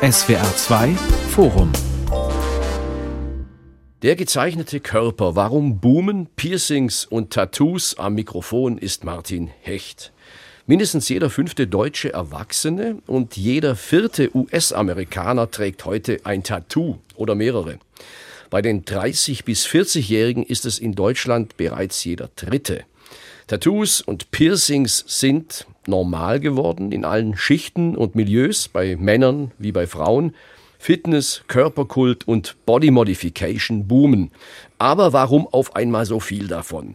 SWR 2 Forum der gezeichnete Körper. Warum boomen Piercings und Tattoos? Am Mikrofon ist Martin Hecht. Mindestens jeder fünfte deutsche Erwachsene und jeder vierte US-Amerikaner trägt heute ein Tattoo oder mehrere. Bei den 30 bis 40-Jährigen ist es in Deutschland bereits jeder dritte. Tattoos und Piercings sind normal geworden in allen Schichten und Milieus, bei Männern wie bei Frauen. Fitness, Körperkult und Body Modification boomen. Aber warum auf einmal so viel davon?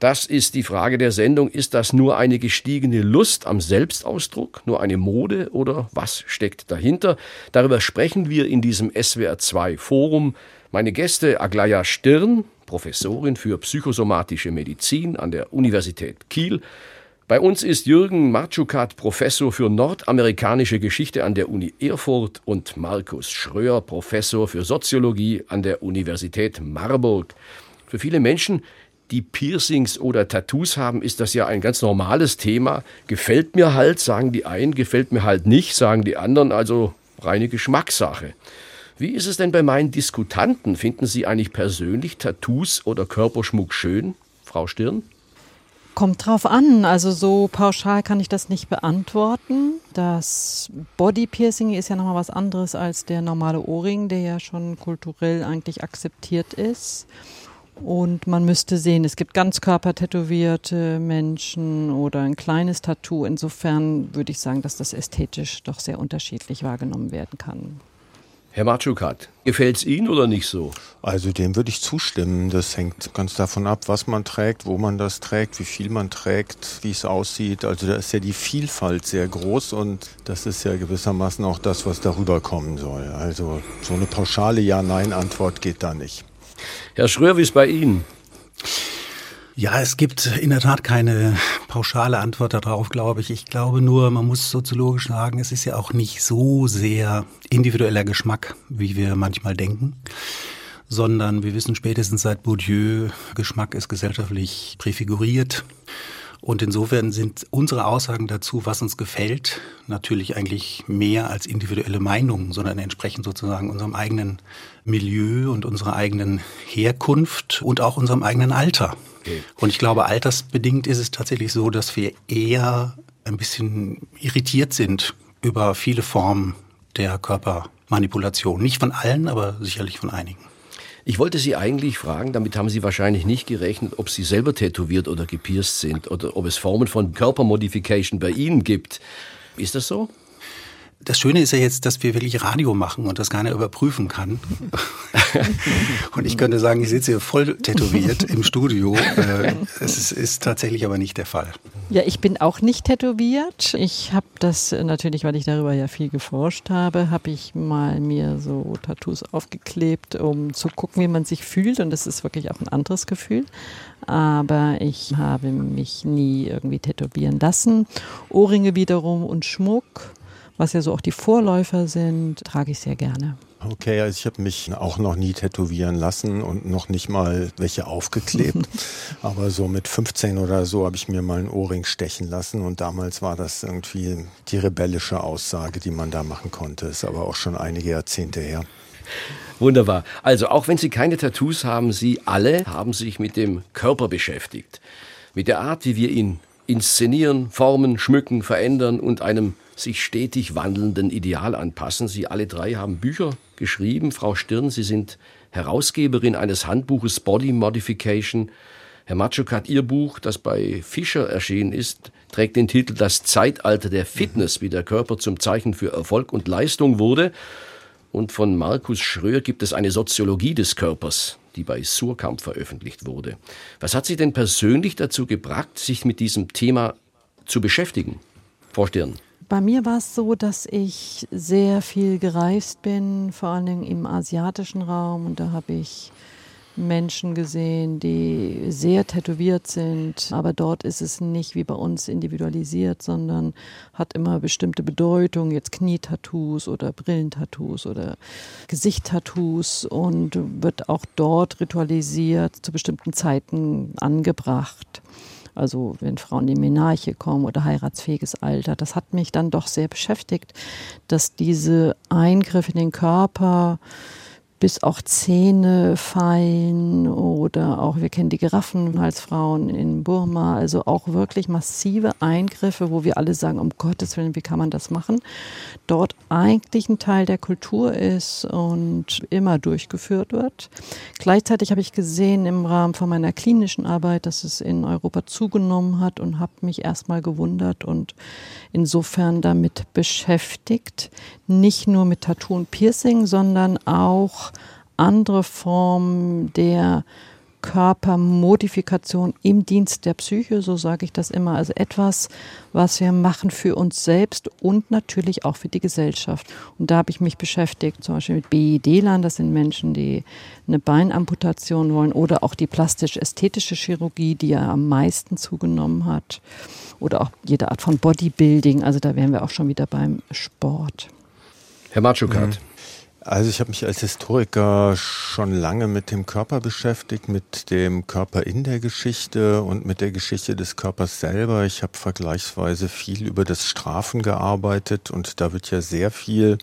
Das ist die Frage der Sendung. Ist das nur eine gestiegene Lust am Selbstausdruck, nur eine Mode oder was steckt dahinter? Darüber sprechen wir in diesem SWR2 Forum. Meine Gäste Aglaya Stirn, Professorin für psychosomatische Medizin an der Universität Kiel, bei uns ist Jürgen Martschukat Professor für nordamerikanische Geschichte an der Uni Erfurt und Markus Schröer Professor für Soziologie an der Universität Marburg. Für viele Menschen, die Piercings oder Tattoos haben, ist das ja ein ganz normales Thema. Gefällt mir halt, sagen die einen, gefällt mir halt nicht, sagen die anderen, also reine Geschmackssache. Wie ist es denn bei meinen Diskutanten? Finden Sie eigentlich persönlich Tattoos oder Körperschmuck schön, Frau Stirn? Kommt drauf an. Also so pauschal kann ich das nicht beantworten. Das Body Piercing ist ja nochmal was anderes als der normale Ohrring, der ja schon kulturell eigentlich akzeptiert ist. Und man müsste sehen, es gibt ganzkörpertätowierte Menschen oder ein kleines Tattoo. Insofern würde ich sagen, dass das ästhetisch doch sehr unterschiedlich wahrgenommen werden kann. Herr Matschukat, gefällt es Ihnen oder nicht so? Also dem würde ich zustimmen. Das hängt ganz davon ab, was man trägt, wo man das trägt, wie viel man trägt, wie es aussieht. Also da ist ja die Vielfalt sehr groß und das ist ja gewissermaßen auch das, was darüber kommen soll. Also so eine pauschale Ja-Nein-Antwort geht da nicht. Herr Schröer, wie ist bei Ihnen? Ja, es gibt in der Tat keine pauschale Antwort darauf, glaube ich. Ich glaube nur, man muss soziologisch sagen, es ist ja auch nicht so sehr individueller Geschmack, wie wir manchmal denken, sondern wir wissen spätestens seit Bourdieu, Geschmack ist gesellschaftlich präfiguriert. Und insofern sind unsere Aussagen dazu, was uns gefällt, natürlich eigentlich mehr als individuelle Meinungen, sondern entsprechen sozusagen unserem eigenen Milieu und unserer eigenen Herkunft und auch unserem eigenen Alter. Okay. Und ich glaube, altersbedingt ist es tatsächlich so, dass wir eher ein bisschen irritiert sind über viele Formen der Körpermanipulation. Nicht von allen, aber sicherlich von einigen. Ich wollte Sie eigentlich fragen, damit haben Sie wahrscheinlich nicht gerechnet, ob Sie selber tätowiert oder gepierst sind oder ob es Formen von Körpermodification bei Ihnen gibt. Ist das so? Das Schöne ist ja jetzt, dass wir wirklich Radio machen und das keiner überprüfen kann. und ich könnte sagen, ich sitze hier voll tätowiert im Studio. Äh, es ist, ist, tatsächlich aber nicht der Fall. Ja, ich bin auch nicht tätowiert. Ich habe das natürlich, weil ich darüber ja viel geforscht habe, habe ich mal mir so Tattoos aufgeklebt, um zu gucken, wie man sich fühlt. Und das ist wirklich auch ein anderes Gefühl. Aber ich habe mich nie irgendwie tätowieren lassen. Ohrringe wiederum und Schmuck was ja so auch die Vorläufer sind, trage ich sehr gerne. Okay, also ich habe mich auch noch nie tätowieren lassen und noch nicht mal welche aufgeklebt. Aber so mit 15 oder so habe ich mir mal einen Ohrring stechen lassen und damals war das irgendwie die rebellische Aussage, die man da machen konnte. Ist aber auch schon einige Jahrzehnte her. Wunderbar. Also auch wenn Sie keine Tattoos haben, Sie alle haben sich mit dem Körper beschäftigt. Mit der Art, wie wir ihn inszenieren, formen, schmücken, verändern und einem sich stetig wandelnden Ideal anpassen. Sie alle drei haben Bücher geschrieben. Frau Stirn, Sie sind Herausgeberin eines Handbuches Body Modification. Herr Matschuk hat Ihr Buch, das bei Fischer erschienen ist, trägt den Titel Das Zeitalter der Fitness, wie der Körper zum Zeichen für Erfolg und Leistung wurde. Und von Markus Schröer gibt es eine Soziologie des Körpers, die bei Surkamp veröffentlicht wurde. Was hat Sie denn persönlich dazu gebracht, sich mit diesem Thema zu beschäftigen, Frau Stirn? Bei mir war es so, dass ich sehr viel gereist bin, vor allen Dingen im asiatischen Raum. Und da habe ich Menschen gesehen, die sehr tätowiert sind. Aber dort ist es nicht wie bei uns individualisiert, sondern hat immer bestimmte Bedeutung. Jetzt Knietattoos oder Brillentattoos oder Gesichttattoos und wird auch dort ritualisiert, zu bestimmten Zeiten angebracht. Also wenn Frauen in die Menarche kommen oder heiratsfähiges Alter, das hat mich dann doch sehr beschäftigt, dass diese Eingriffe in den Körper bis auch Zähne fallen oder auch, wir kennen die Giraffenhalsfrauen in Burma, also auch wirklich massive Eingriffe, wo wir alle sagen, um Gottes Willen, wie kann man das machen? Dort eigentlich ein Teil der Kultur ist und immer durchgeführt wird. Gleichzeitig habe ich gesehen im Rahmen von meiner klinischen Arbeit, dass es in Europa zugenommen hat und habe mich erstmal gewundert und insofern damit beschäftigt, nicht nur mit Tattoo und Piercing, sondern auch andere Formen der Körpermodifikation im Dienst der Psyche, so sage ich das immer. Also etwas, was wir machen für uns selbst und natürlich auch für die Gesellschaft. Und da habe ich mich beschäftigt, zum Beispiel mit BID-Lern, das sind Menschen, die eine Beinamputation wollen oder auch die plastisch-ästhetische Chirurgie, die ja am meisten zugenommen hat. Oder auch jede Art von Bodybuilding, also da wären wir auch schon wieder beim Sport. Herr Matschukat. Mhm. Also ich habe mich als Historiker schon lange mit dem Körper beschäftigt, mit dem Körper in der Geschichte und mit der Geschichte des Körpers selber. Ich habe vergleichsweise viel über das Strafen gearbeitet und da wird ja sehr viel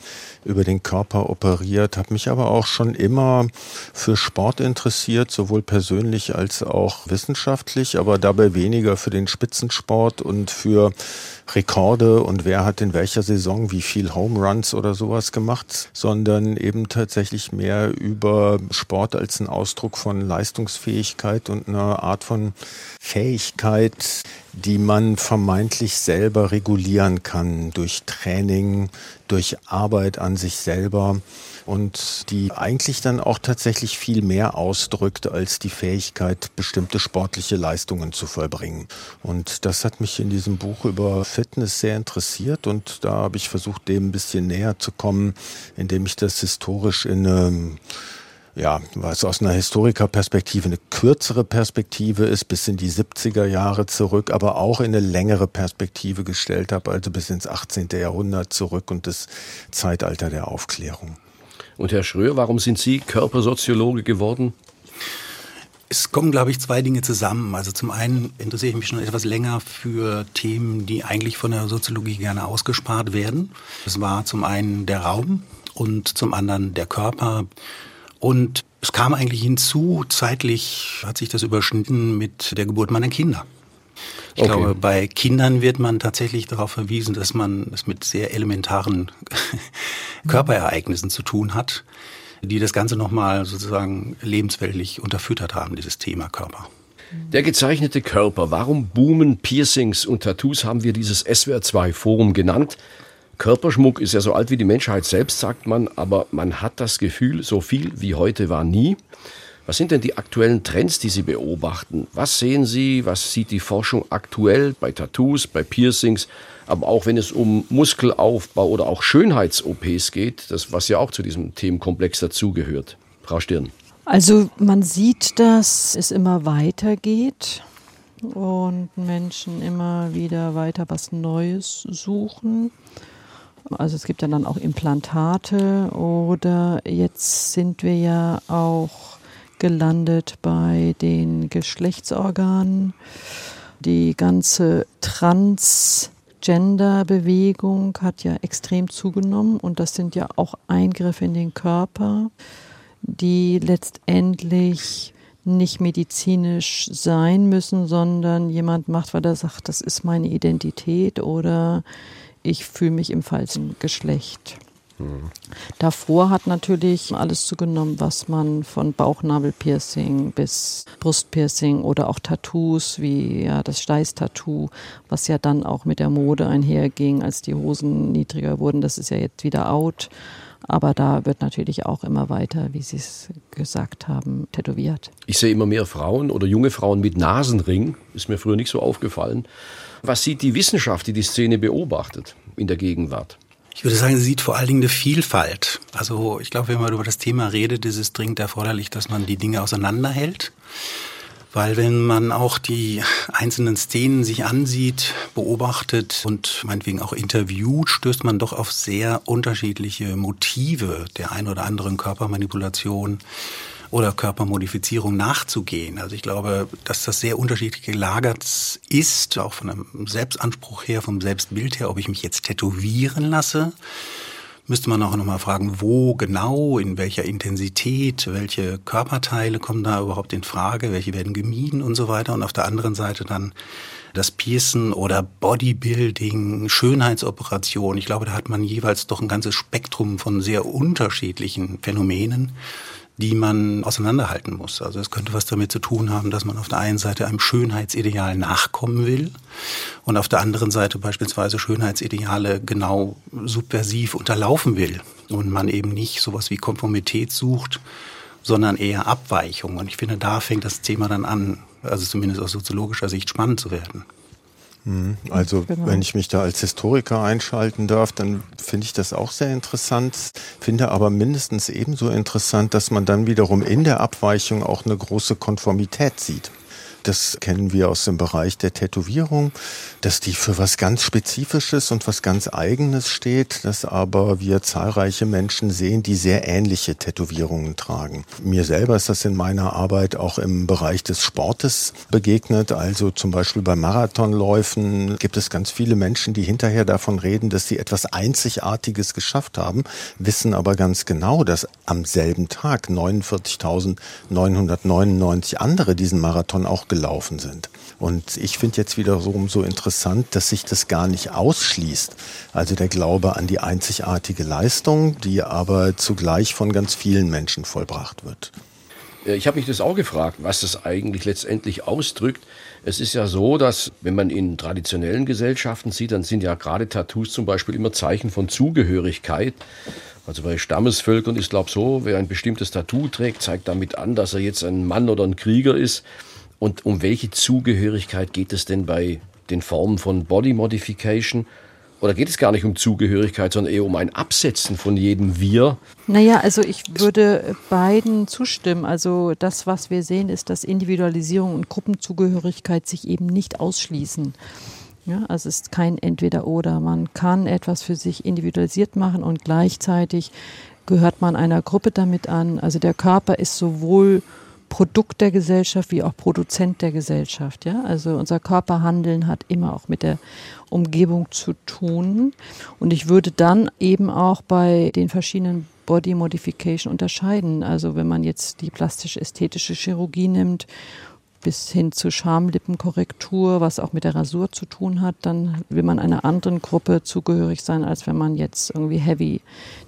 über den Körper operiert, habe mich aber auch schon immer für Sport interessiert, sowohl persönlich als auch wissenschaftlich, aber dabei weniger für den Spitzensport und für Rekorde und wer hat in welcher Saison wie viel Home Runs oder sowas gemacht, sondern eben tatsächlich mehr über Sport als ein Ausdruck von Leistungsfähigkeit und einer Art von Fähigkeit, die man vermeintlich selber regulieren kann durch Training, durch Arbeit an sich selber und die eigentlich dann auch tatsächlich viel mehr ausdrückt als die Fähigkeit, bestimmte sportliche Leistungen zu vollbringen. Und das hat mich in diesem Buch über Fitness sehr interessiert und da habe ich versucht, dem ein bisschen näher zu kommen, indem ich das historisch in eine ja, was aus einer Historikerperspektive eine kürzere Perspektive ist, bis in die 70er Jahre zurück, aber auch in eine längere Perspektive gestellt habe, also bis ins 18. Jahrhundert zurück und das Zeitalter der Aufklärung. Und Herr Schröer, warum sind Sie Körpersoziologe geworden? Es kommen, glaube ich, zwei Dinge zusammen. Also zum einen interessiere ich mich schon etwas länger für Themen, die eigentlich von der Soziologie gerne ausgespart werden. Das war zum einen der Raum und zum anderen der Körper. Und es kam eigentlich hinzu, zeitlich hat sich das überschnitten mit der Geburt meiner Kinder. Ich okay. glaube, bei Kindern wird man tatsächlich darauf verwiesen, dass man es mit sehr elementaren Körperereignissen zu tun hat, die das Ganze nochmal sozusagen lebensweltlich unterfüttert haben, dieses Thema Körper. Der gezeichnete Körper. Warum boomen Piercings und Tattoos haben wir dieses SWR2-Forum genannt? Körperschmuck ist ja so alt wie die Menschheit selbst, sagt man, aber man hat das Gefühl, so viel wie heute war nie. Was sind denn die aktuellen Trends, die Sie beobachten? Was sehen Sie, was sieht die Forschung aktuell bei Tattoos, bei Piercings, aber auch wenn es um Muskelaufbau oder auch Schönheits-OPs geht, das was ja auch zu diesem Themenkomplex dazugehört. Frau Stirn. Also man sieht, dass es immer weitergeht und Menschen immer wieder weiter was Neues suchen. Also es gibt ja dann auch Implantate oder jetzt sind wir ja auch gelandet bei den Geschlechtsorganen. Die ganze Transgender-Bewegung hat ja extrem zugenommen und das sind ja auch Eingriffe in den Körper, die letztendlich nicht medizinisch sein müssen, sondern jemand macht, weil er sagt, das ist meine Identität oder ich fühle mich im falschen Geschlecht. Davor hat natürlich alles zugenommen, was man von Bauchnabelpiercing bis Brustpiercing oder auch Tattoos wie ja, das Steiß-Tattoo, was ja dann auch mit der Mode einherging, als die Hosen niedriger wurden. Das ist ja jetzt wieder out. Aber da wird natürlich auch immer weiter, wie Sie es gesagt haben, tätowiert. Ich sehe immer mehr Frauen oder junge Frauen mit Nasenring. Ist mir früher nicht so aufgefallen. Was sieht die Wissenschaft, die die Szene beobachtet in der Gegenwart? Ich würde sagen, sie sieht vor allen Dingen eine Vielfalt. Also ich glaube, wenn man über das Thema redet, ist es dringend erforderlich, dass man die Dinge auseinanderhält. Weil wenn man auch die einzelnen Szenen sich ansieht, beobachtet und meinetwegen auch interviewt, stößt man doch auf sehr unterschiedliche Motive der ein oder anderen Körpermanipulation. Oder Körpermodifizierung nachzugehen. Also ich glaube, dass das sehr unterschiedlich gelagert ist, auch von einem Selbstanspruch her, vom Selbstbild her, ob ich mich jetzt tätowieren lasse müsste man auch nochmal fragen, wo genau, in welcher Intensität, welche Körperteile kommen da überhaupt in Frage, welche werden gemieden und so weiter. Und auf der anderen Seite dann das Piercen oder Bodybuilding, Schönheitsoperation. Ich glaube, da hat man jeweils doch ein ganzes Spektrum von sehr unterschiedlichen Phänomenen die man auseinanderhalten muss. Also es könnte was damit zu tun haben, dass man auf der einen Seite einem Schönheitsideal nachkommen will und auf der anderen Seite beispielsweise Schönheitsideale genau subversiv unterlaufen will und man eben nicht sowas wie Konformität sucht, sondern eher Abweichung. Und ich finde, da fängt das Thema dann an, also zumindest aus soziologischer Sicht spannend zu werden. Mhm. Also genau. wenn ich mich da als Historiker einschalten darf, dann finde ich das auch sehr interessant, finde aber mindestens ebenso interessant, dass man dann wiederum in der Abweichung auch eine große Konformität sieht. Das kennen wir aus dem Bereich der Tätowierung, dass die für was ganz Spezifisches und was ganz Eigenes steht, dass aber wir zahlreiche Menschen sehen, die sehr ähnliche Tätowierungen tragen. Mir selber ist das in meiner Arbeit auch im Bereich des Sportes begegnet. Also zum Beispiel bei Marathonläufen gibt es ganz viele Menschen, die hinterher davon reden, dass sie etwas Einzigartiges geschafft haben, wissen aber ganz genau, dass am selben Tag 49.999 andere diesen Marathon auch gelaufen sind. Und ich finde jetzt wiederum so interessant, dass sich das gar nicht ausschließt. Also der Glaube an die einzigartige Leistung, die aber zugleich von ganz vielen Menschen vollbracht wird. Ich habe mich das auch gefragt, was das eigentlich letztendlich ausdrückt. Es ist ja so, dass wenn man in traditionellen Gesellschaften sieht, dann sind ja gerade Tattoos zum Beispiel immer Zeichen von Zugehörigkeit. Also bei Stammesvölkern ist, glaube ich, so, wer ein bestimmtes Tattoo trägt, zeigt damit an, dass er jetzt ein Mann oder ein Krieger ist. Und um welche Zugehörigkeit geht es denn bei den Formen von Body Modification? Oder geht es gar nicht um Zugehörigkeit, sondern eher um ein Absetzen von jedem Wir? Naja, also ich würde beiden zustimmen. Also das, was wir sehen, ist, dass Individualisierung und Gruppenzugehörigkeit sich eben nicht ausschließen. Ja, also es ist kein Entweder-Oder. Man kann etwas für sich individualisiert machen und gleichzeitig gehört man einer Gruppe damit an. Also der Körper ist sowohl Produkt der Gesellschaft wie auch Produzent der Gesellschaft. Ja? Also unser Körperhandeln hat immer auch mit der Umgebung zu tun. Und ich würde dann eben auch bei den verschiedenen Body Modification unterscheiden. Also wenn man jetzt die plastisch-ästhetische Chirurgie nimmt, bis hin zu Schamlippenkorrektur, was auch mit der Rasur zu tun hat, dann will man einer anderen Gruppe zugehörig sein, als wenn man jetzt irgendwie heavy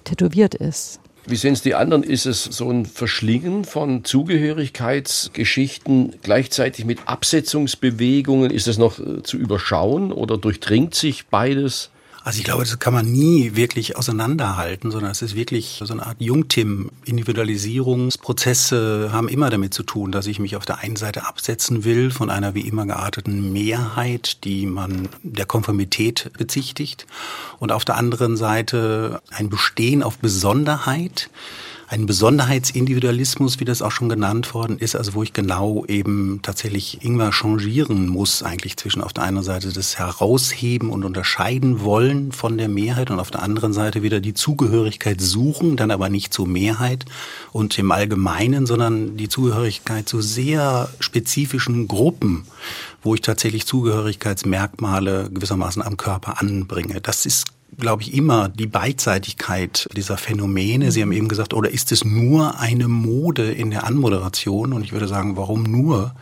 tätowiert ist. Wie sehen es die anderen? Ist es so ein Verschlingen von Zugehörigkeitsgeschichten gleichzeitig mit Absetzungsbewegungen? Ist es noch äh, zu überschauen oder durchdringt sich beides? Also ich glaube, das kann man nie wirklich auseinanderhalten, sondern es ist wirklich so eine Art Jungtim. Individualisierungsprozesse haben immer damit zu tun, dass ich mich auf der einen Seite absetzen will von einer wie immer gearteten Mehrheit, die man der Konformität bezichtigt und auf der anderen Seite ein Bestehen auf Besonderheit ein Besonderheitsindividualismus, wie das auch schon genannt worden ist, also wo ich genau eben tatsächlich irgendwann changieren muss, eigentlich zwischen auf der einen Seite das Herausheben und Unterscheiden wollen von der Mehrheit und auf der anderen Seite wieder die Zugehörigkeit suchen, dann aber nicht zur Mehrheit und im Allgemeinen, sondern die Zugehörigkeit zu sehr spezifischen Gruppen wo ich tatsächlich Zugehörigkeitsmerkmale gewissermaßen am Körper anbringe. Das ist glaube ich, immer die Beidseitigkeit dieser Phänomene. Sie haben eben gesagt, oder ist es nur eine Mode in der Anmoderation? Und ich würde sagen, warum nur?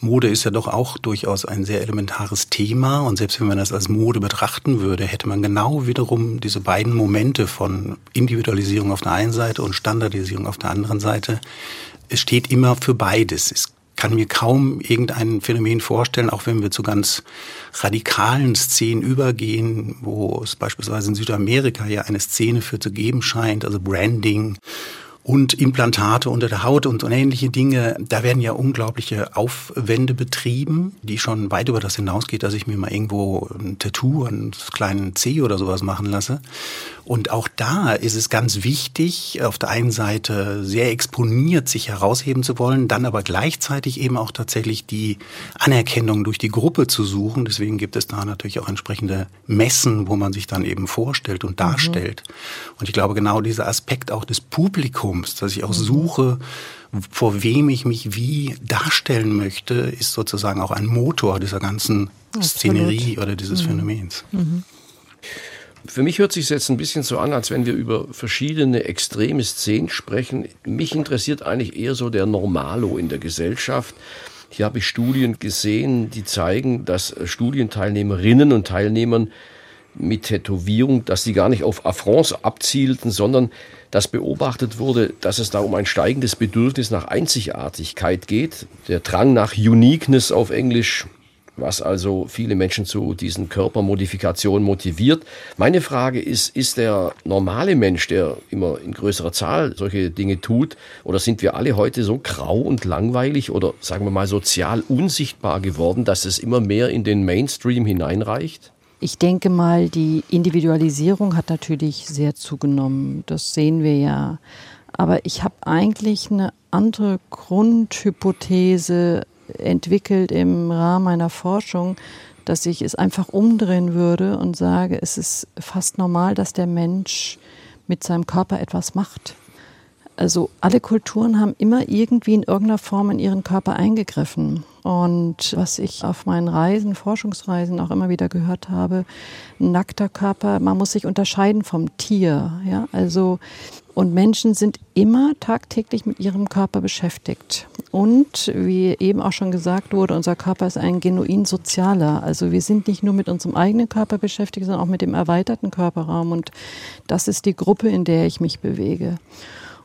Mode ist ja doch auch durchaus ein sehr elementares Thema. Und selbst wenn man das als Mode betrachten würde, hätte man genau wiederum diese beiden Momente von Individualisierung auf der einen Seite und Standardisierung auf der anderen Seite. Es steht immer für beides. Es kann mir kaum irgendein Phänomen vorstellen, auch wenn wir zu ganz radikalen Szenen übergehen, wo es beispielsweise in Südamerika ja eine Szene für zu geben scheint, also Branding und Implantate unter der Haut und, ähnliche Dinge. Da werden ja unglaubliche Aufwände betrieben, die schon weit über das hinausgeht, dass ich mir mal irgendwo ein Tattoo, einen kleinen C oder sowas machen lasse. Und auch da ist es ganz wichtig, auf der einen Seite sehr exponiert sich herausheben zu wollen, dann aber gleichzeitig eben auch tatsächlich die Anerkennung durch die Gruppe zu suchen. Deswegen gibt es da natürlich auch entsprechende Messen, wo man sich dann eben vorstellt und darstellt. Mhm. Und ich glaube, genau dieser Aspekt auch des Publikums Publikums, dass ich auch suche, vor wem ich mich wie darstellen möchte, ist sozusagen auch ein Motor dieser ganzen Absolut. Szenerie oder dieses mhm. Phänomens. Mhm. Für mich hört sich jetzt ein bisschen so an, als wenn wir über verschiedene extreme Szenen sprechen. Mich interessiert eigentlich eher so der Normalo in der Gesellschaft. Hier habe ich Studien gesehen, die zeigen, dass Studienteilnehmerinnen und Teilnehmern mit Tätowierung, dass sie gar nicht auf Affronts abzielten, sondern dass beobachtet wurde, dass es da um ein steigendes Bedürfnis nach Einzigartigkeit geht. Der Drang nach Uniqueness auf Englisch, was also viele Menschen zu diesen Körpermodifikationen motiviert. Meine Frage ist, ist der normale Mensch, der immer in größerer Zahl solche Dinge tut, oder sind wir alle heute so grau und langweilig oder sagen wir mal sozial unsichtbar geworden, dass es immer mehr in den Mainstream hineinreicht? Ich denke mal, die Individualisierung hat natürlich sehr zugenommen. Das sehen wir ja. Aber ich habe eigentlich eine andere Grundhypothese entwickelt im Rahmen meiner Forschung, dass ich es einfach umdrehen würde und sage, es ist fast normal, dass der Mensch mit seinem Körper etwas macht. Also alle Kulturen haben immer irgendwie in irgendeiner Form in ihren Körper eingegriffen. Und was ich auf meinen Reisen, Forschungsreisen auch immer wieder gehört habe, nackter Körper, man muss sich unterscheiden vom Tier. Ja, also und Menschen sind immer tagtäglich mit ihrem Körper beschäftigt. Und wie eben auch schon gesagt wurde, unser Körper ist ein genuin sozialer. Also wir sind nicht nur mit unserem eigenen Körper beschäftigt, sondern auch mit dem erweiterten Körperraum. Und das ist die Gruppe, in der ich mich bewege.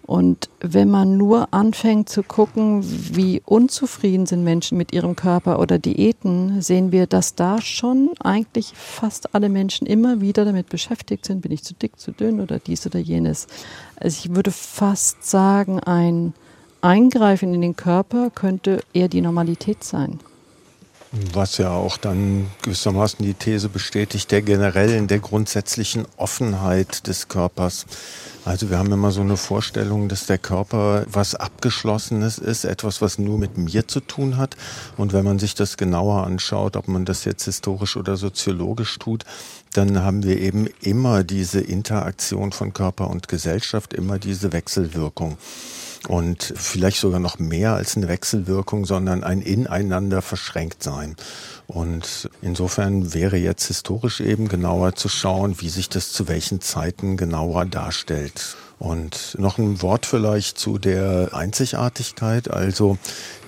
Und wenn man nur anfängt zu gucken, wie unzufrieden sind Menschen mit ihrem Körper oder Diäten, sehen wir, dass da schon eigentlich fast alle Menschen immer wieder damit beschäftigt sind, bin ich zu dick, zu dünn oder dies oder jenes. Also ich würde fast sagen, ein Eingreifen in den Körper könnte eher die Normalität sein. Was ja auch dann gewissermaßen die These bestätigt, der generellen, der grundsätzlichen Offenheit des Körpers. Also wir haben immer so eine Vorstellung, dass der Körper was Abgeschlossenes ist, etwas, was nur mit mir zu tun hat. Und wenn man sich das genauer anschaut, ob man das jetzt historisch oder soziologisch tut, dann haben wir eben immer diese Interaktion von Körper und Gesellschaft, immer diese Wechselwirkung und vielleicht sogar noch mehr als eine Wechselwirkung, sondern ein ineinander verschränkt sein. Und insofern wäre jetzt historisch eben genauer zu schauen, wie sich das zu welchen Zeiten genauer darstellt. Und noch ein Wort vielleicht zu der Einzigartigkeit, also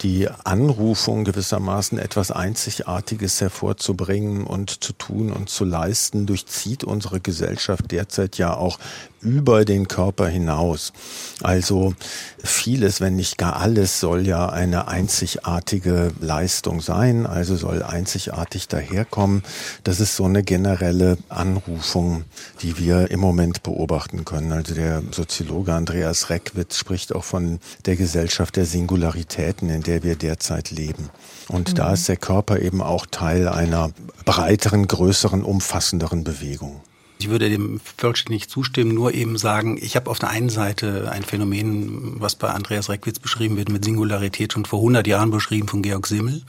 die Anrufung gewissermaßen etwas Einzigartiges hervorzubringen und zu tun und zu leisten, durchzieht unsere Gesellschaft derzeit ja auch über den Körper hinaus. Also vieles, wenn nicht gar alles, soll ja eine einzigartige Leistung sein, also soll einzigartig daherkommen. Das ist so eine generelle Anrufung, die wir im Moment beobachten können. Also der Soziologe Andreas Reckwitz spricht auch von der Gesellschaft der Singularitäten, in der wir derzeit leben. Und mhm. da ist der Körper eben auch Teil einer breiteren, größeren, umfassenderen Bewegung. Ich würde dem vollständig zustimmen, nur eben sagen, ich habe auf der einen Seite ein Phänomen, was bei Andreas Reckwitz beschrieben wird, mit Singularität schon vor 100 Jahren beschrieben von Georg Simmel.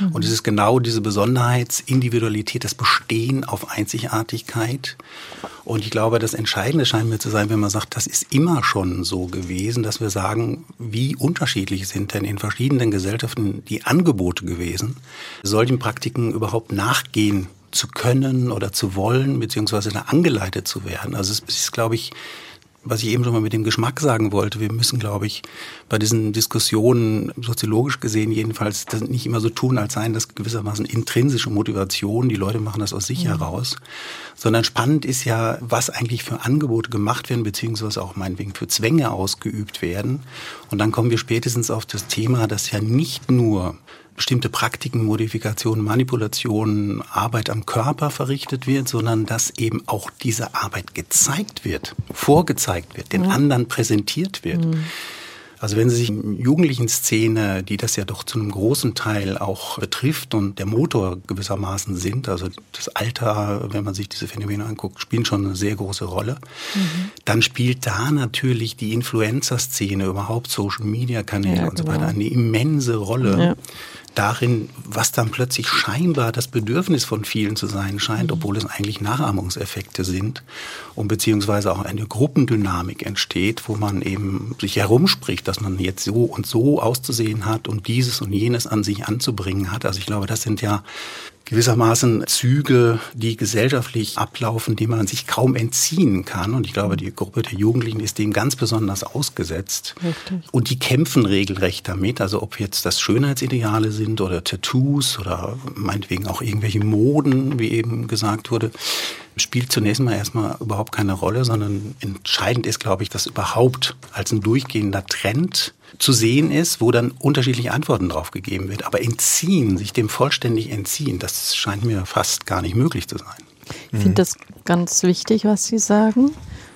Mhm. Und es ist genau diese Besonderheit, Individualität, das Bestehen auf Einzigartigkeit. Und ich glaube, das Entscheidende scheint mir zu sein, wenn man sagt, das ist immer schon so gewesen, dass wir sagen, wie unterschiedlich sind denn in verschiedenen Gesellschaften die Angebote gewesen, solchen Praktiken überhaupt nachgehen zu können oder zu wollen, beziehungsweise da angeleitet zu werden. Also es ist, glaube ich, was ich eben schon mal mit dem Geschmack sagen wollte, wir müssen, glaube ich, bei diesen Diskussionen, soziologisch gesehen jedenfalls, das nicht immer so tun, als seien das gewissermaßen intrinsische Motivation, die Leute machen das aus sich. Mhm. heraus, sondern spannend ist ja, was eigentlich für Angebote gemacht werden, beziehungsweise auch meinetwegen für Zwänge ausgeübt werden. Und dann kommen wir spätestens auf das Thema, dass ja nicht nur bestimmte Praktiken, Modifikationen, Manipulationen, Arbeit am Körper verrichtet wird, sondern dass eben auch diese Arbeit gezeigt wird, vorgezeigt wird, den mhm. anderen präsentiert wird. Mhm. Also wenn Sie sich in jugendlichen Szene, die das ja doch zu einem großen Teil auch betrifft und der Motor gewissermaßen sind, also das Alter, wenn man sich diese Phänomene anguckt, spielen schon eine sehr große Rolle. Mhm. Dann spielt da natürlich die Influencer-Szene, überhaupt Social-Media-Kanäle ja, und so weiter genau. eine immense Rolle. Ja darin, was dann plötzlich scheinbar das Bedürfnis von vielen zu sein scheint, obwohl es eigentlich Nachahmungseffekte sind und beziehungsweise auch eine Gruppendynamik entsteht, wo man eben sich herumspricht, dass man jetzt so und so auszusehen hat und dieses und jenes an sich anzubringen hat. Also ich glaube, das sind ja gewissermaßen Züge, die gesellschaftlich ablaufen, die man sich kaum entziehen kann. Und ich glaube, die Gruppe der Jugendlichen ist dem ganz besonders ausgesetzt. Richtig. Und die kämpfen regelrecht damit. Also ob jetzt das Schönheitsideale sind oder Tattoos oder meinetwegen auch irgendwelche Moden, wie eben gesagt wurde, spielt zunächst mal erstmal überhaupt keine Rolle, sondern entscheidend ist, glaube ich, dass überhaupt als ein durchgehender Trend zu sehen ist, wo dann unterschiedliche Antworten drauf gegeben wird. Aber entziehen, sich dem vollständig entziehen, das scheint mir fast gar nicht möglich zu sein. Ich finde das ganz wichtig, was Sie sagen,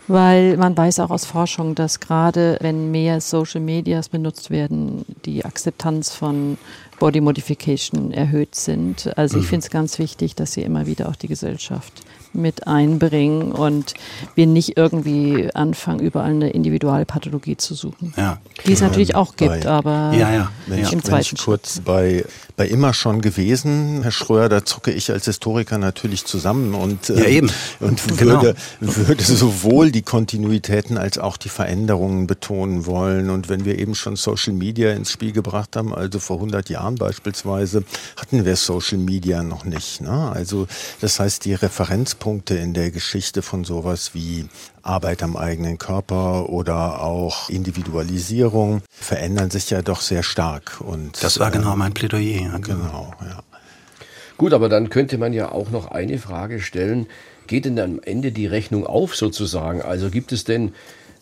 weil man weiß auch aus Forschung, dass gerade wenn mehr Social Medias benutzt werden, die Akzeptanz von Body Modification erhöht sind. Also ich mhm. finde es ganz wichtig, dass Sie immer wieder auch die Gesellschaft mit einbringen und wir nicht irgendwie anfangen, überall eine Individualpathologie zu suchen. Ja, die es natürlich auch gibt, bei, aber ja, ja, wenn im ich, zweiten wenn ich kurz bei, bei immer schon gewesen, Herr Schröer, da zucke ich als Historiker natürlich zusammen und, ja, ähm, eben. und genau. würde, würde sowohl die Kontinuitäten als auch die Veränderungen betonen wollen. Und wenn wir eben schon Social Media ins Spiel gebracht haben, also vor 100 Jahren beispielsweise, hatten wir Social Media noch nicht. Ne? Also das heißt, die Referenz Punkte in der Geschichte von sowas wie Arbeit am eigenen Körper oder auch Individualisierung verändern sich ja doch sehr stark. Und das war genau mein Plädoyer. Ja. Genau, ja. Gut, aber dann könnte man ja auch noch eine Frage stellen. Geht denn am Ende die Rechnung auf sozusagen? Also gibt es denn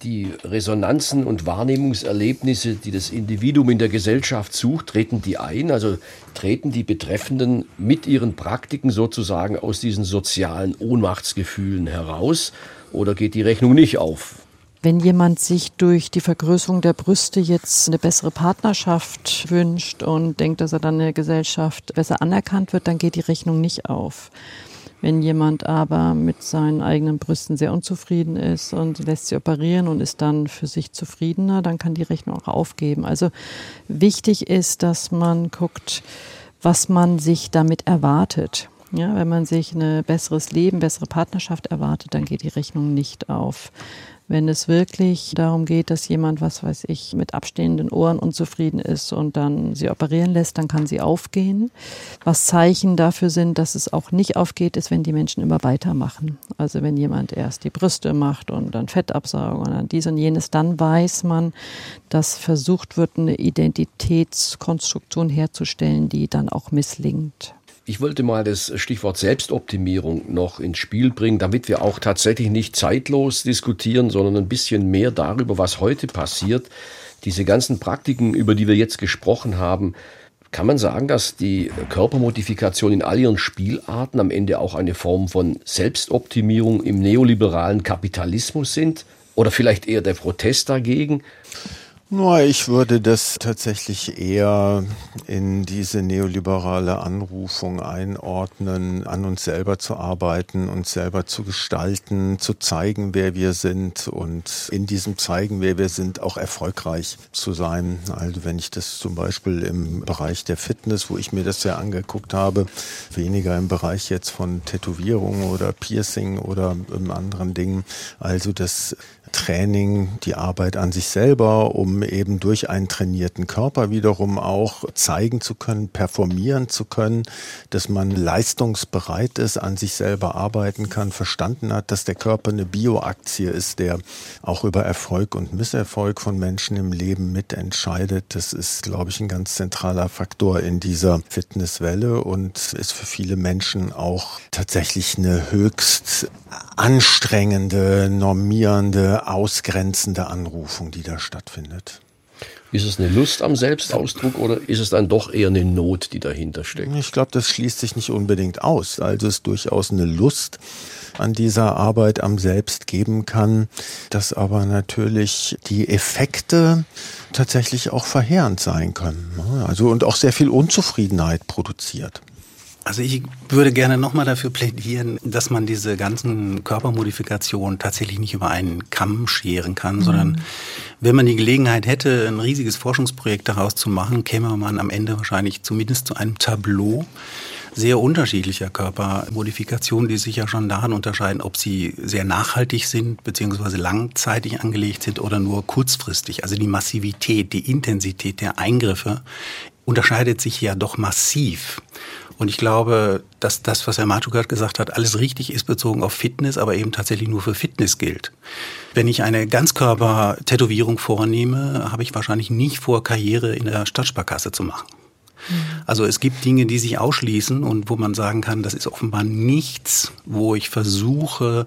die Resonanzen und Wahrnehmungserlebnisse, die das Individuum in der Gesellschaft sucht, treten die ein? Also treten die Betreffenden mit ihren Praktiken sozusagen aus diesen sozialen Ohnmachtsgefühlen heraus? Oder geht die Rechnung nicht auf? Wenn jemand sich durch die Vergrößerung der Brüste jetzt eine bessere Partnerschaft wünscht und denkt, dass er dann in der Gesellschaft besser anerkannt wird, dann geht die Rechnung nicht auf. Wenn jemand aber mit seinen eigenen Brüsten sehr unzufrieden ist und lässt sie operieren und ist dann für sich zufriedener, dann kann die Rechnung auch aufgeben. Also wichtig ist, dass man guckt, was man sich damit erwartet. Ja, wenn man sich ein besseres Leben, bessere Partnerschaft erwartet, dann geht die Rechnung nicht auf. Wenn es wirklich darum geht, dass jemand, was weiß ich, mit abstehenden Ohren unzufrieden ist und dann sie operieren lässt, dann kann sie aufgehen. Was Zeichen dafür sind, dass es auch nicht aufgeht, ist, wenn die Menschen immer weitermachen. Also wenn jemand erst die Brüste macht und dann Fettabsaugung und dann dies und jenes, dann weiß man, dass versucht wird, eine Identitätskonstruktion herzustellen, die dann auch misslingt. Ich wollte mal das Stichwort Selbstoptimierung noch ins Spiel bringen, damit wir auch tatsächlich nicht zeitlos diskutieren, sondern ein bisschen mehr darüber, was heute passiert. Diese ganzen Praktiken, über die wir jetzt gesprochen haben, kann man sagen, dass die Körpermodifikation in all ihren Spielarten am Ende auch eine Form von Selbstoptimierung im neoliberalen Kapitalismus sind? Oder vielleicht eher der Protest dagegen? Nur, ich würde das tatsächlich eher in diese neoliberale Anrufung einordnen, an uns selber zu arbeiten, uns selber zu gestalten, zu zeigen, wer wir sind und in diesem Zeigen, wer wir sind, auch erfolgreich zu sein. Also wenn ich das zum Beispiel im Bereich der Fitness, wo ich mir das ja angeguckt habe, weniger im Bereich jetzt von Tätowierung oder Piercing oder anderen Dingen, also das Training, die Arbeit an sich selber, um eben durch einen trainierten Körper wiederum auch zeigen zu können, performieren zu können, dass man leistungsbereit ist, an sich selber arbeiten kann, verstanden hat, dass der Körper eine Bioaktie ist, der auch über Erfolg und Misserfolg von Menschen im Leben mitentscheidet. Das ist, glaube ich, ein ganz zentraler Faktor in dieser Fitnesswelle und ist für viele Menschen auch tatsächlich eine höchst anstrengende, normierende, ausgrenzende Anrufung, die da stattfindet. Ist es eine Lust am Selbstausdruck oder ist es dann doch eher eine Not, die dahinter steckt? Ich glaube, das schließt sich nicht unbedingt aus. Also es ist durchaus eine Lust an dieser Arbeit am Selbst geben kann, dass aber natürlich die Effekte tatsächlich auch verheerend sein können. Also und auch sehr viel Unzufriedenheit produziert. Also ich würde gerne nochmal dafür plädieren, dass man diese ganzen Körpermodifikationen tatsächlich nicht über einen Kamm scheren kann, mhm. sondern wenn man die Gelegenheit hätte, ein riesiges Forschungsprojekt daraus zu machen, käme man am Ende wahrscheinlich zumindest zu einem Tableau, sehr unterschiedlicher Körpermodifikationen, die sich ja schon daran unterscheiden, ob sie sehr nachhaltig sind, beziehungsweise langzeitig angelegt sind oder nur kurzfristig. Also die Massivität, die Intensität der Eingriffe unterscheidet sich ja doch massiv. Und ich glaube, dass das, was Herr Martukat gesagt hat, alles richtig ist bezogen auf Fitness, aber eben tatsächlich nur für Fitness gilt. Wenn ich eine Ganzkörper-Tätowierung vornehme, habe ich wahrscheinlich nicht vor, Karriere in der Stadtsparkasse zu machen. Also es gibt Dinge, die sich ausschließen und wo man sagen kann, das ist offenbar nichts, wo ich versuche,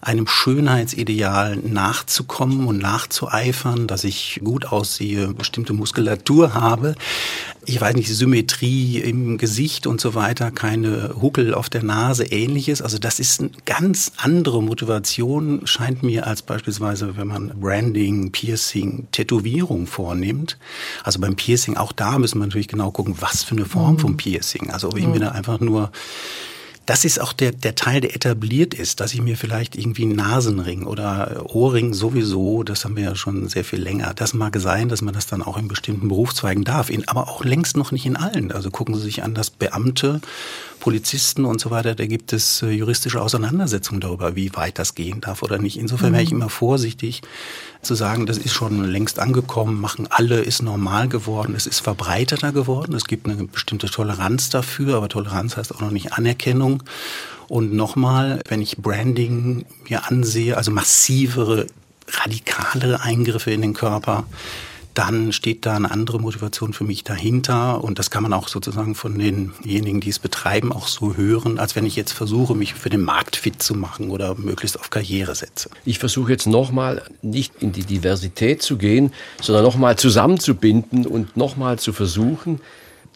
einem Schönheitsideal nachzukommen und nachzueifern, dass ich gut aussehe, bestimmte Muskulatur habe. Ich weiß nicht, Symmetrie im Gesicht und so weiter, keine Huckel auf der Nase, ähnliches. Also das ist eine ganz andere Motivation, scheint mir, als beispielsweise, wenn man Branding, Piercing, Tätowierung vornimmt. Also beim Piercing, auch da müssen wir natürlich genau gucken, was für eine Form mhm. von Piercing. Also ob ich mhm. mir da einfach nur das ist auch der, der Teil, der etabliert ist, dass ich mir vielleicht irgendwie einen Nasenring oder Ohrring sowieso, das haben wir ja schon sehr viel länger. Das mag sein, dass man das dann auch in bestimmten Berufszweigen darf, in, aber auch längst noch nicht in allen. Also gucken Sie sich an, dass Beamte Polizisten und so weiter, da gibt es äh, juristische Auseinandersetzungen darüber, wie weit das gehen darf oder nicht. Insofern mhm. wäre ich mhm. immer vorsichtig zu sagen, das ist schon längst angekommen, machen alle, ist normal geworden, es ist verbreiteter geworden, es gibt eine bestimmte Toleranz dafür, aber Toleranz heißt auch noch nicht Anerkennung. Und nochmal, wenn ich Branding mir ansehe, also massivere, radikalere Eingriffe in den Körper, dann steht da eine andere Motivation für mich dahinter. Und das kann man auch sozusagen von denjenigen, die es betreiben, auch so hören, als wenn ich jetzt versuche, mich für den Markt fit zu machen oder möglichst auf Karriere setze. Ich versuche jetzt nochmal nicht in die Diversität zu gehen, sondern nochmal zusammenzubinden und nochmal zu versuchen,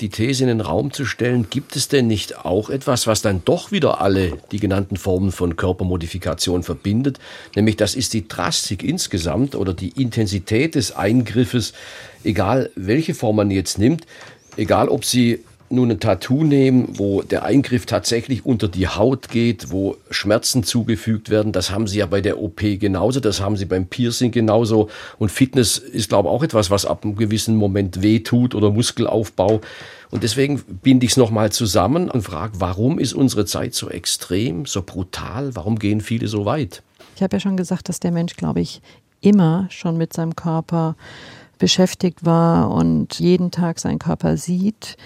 die These in den Raum zu stellen, gibt es denn nicht auch etwas, was dann doch wieder alle die genannten Formen von Körpermodifikation verbindet? Nämlich das ist die Drastik insgesamt oder die Intensität des Eingriffes, egal welche Form man jetzt nimmt, egal ob sie nun ein Tattoo nehmen, wo der Eingriff tatsächlich unter die Haut geht, wo Schmerzen zugefügt werden, das haben sie ja bei der OP genauso, das haben sie beim Piercing genauso. Und Fitness ist, glaube ich, auch etwas, was ab einem gewissen Moment wehtut oder Muskelaufbau. Und deswegen binde ich es nochmal zusammen und frage, warum ist unsere Zeit so extrem, so brutal? Warum gehen viele so weit? Ich habe ja schon gesagt, dass der Mensch, glaube ich, immer schon mit seinem Körper beschäftigt war und jeden Tag seinen Körper sieht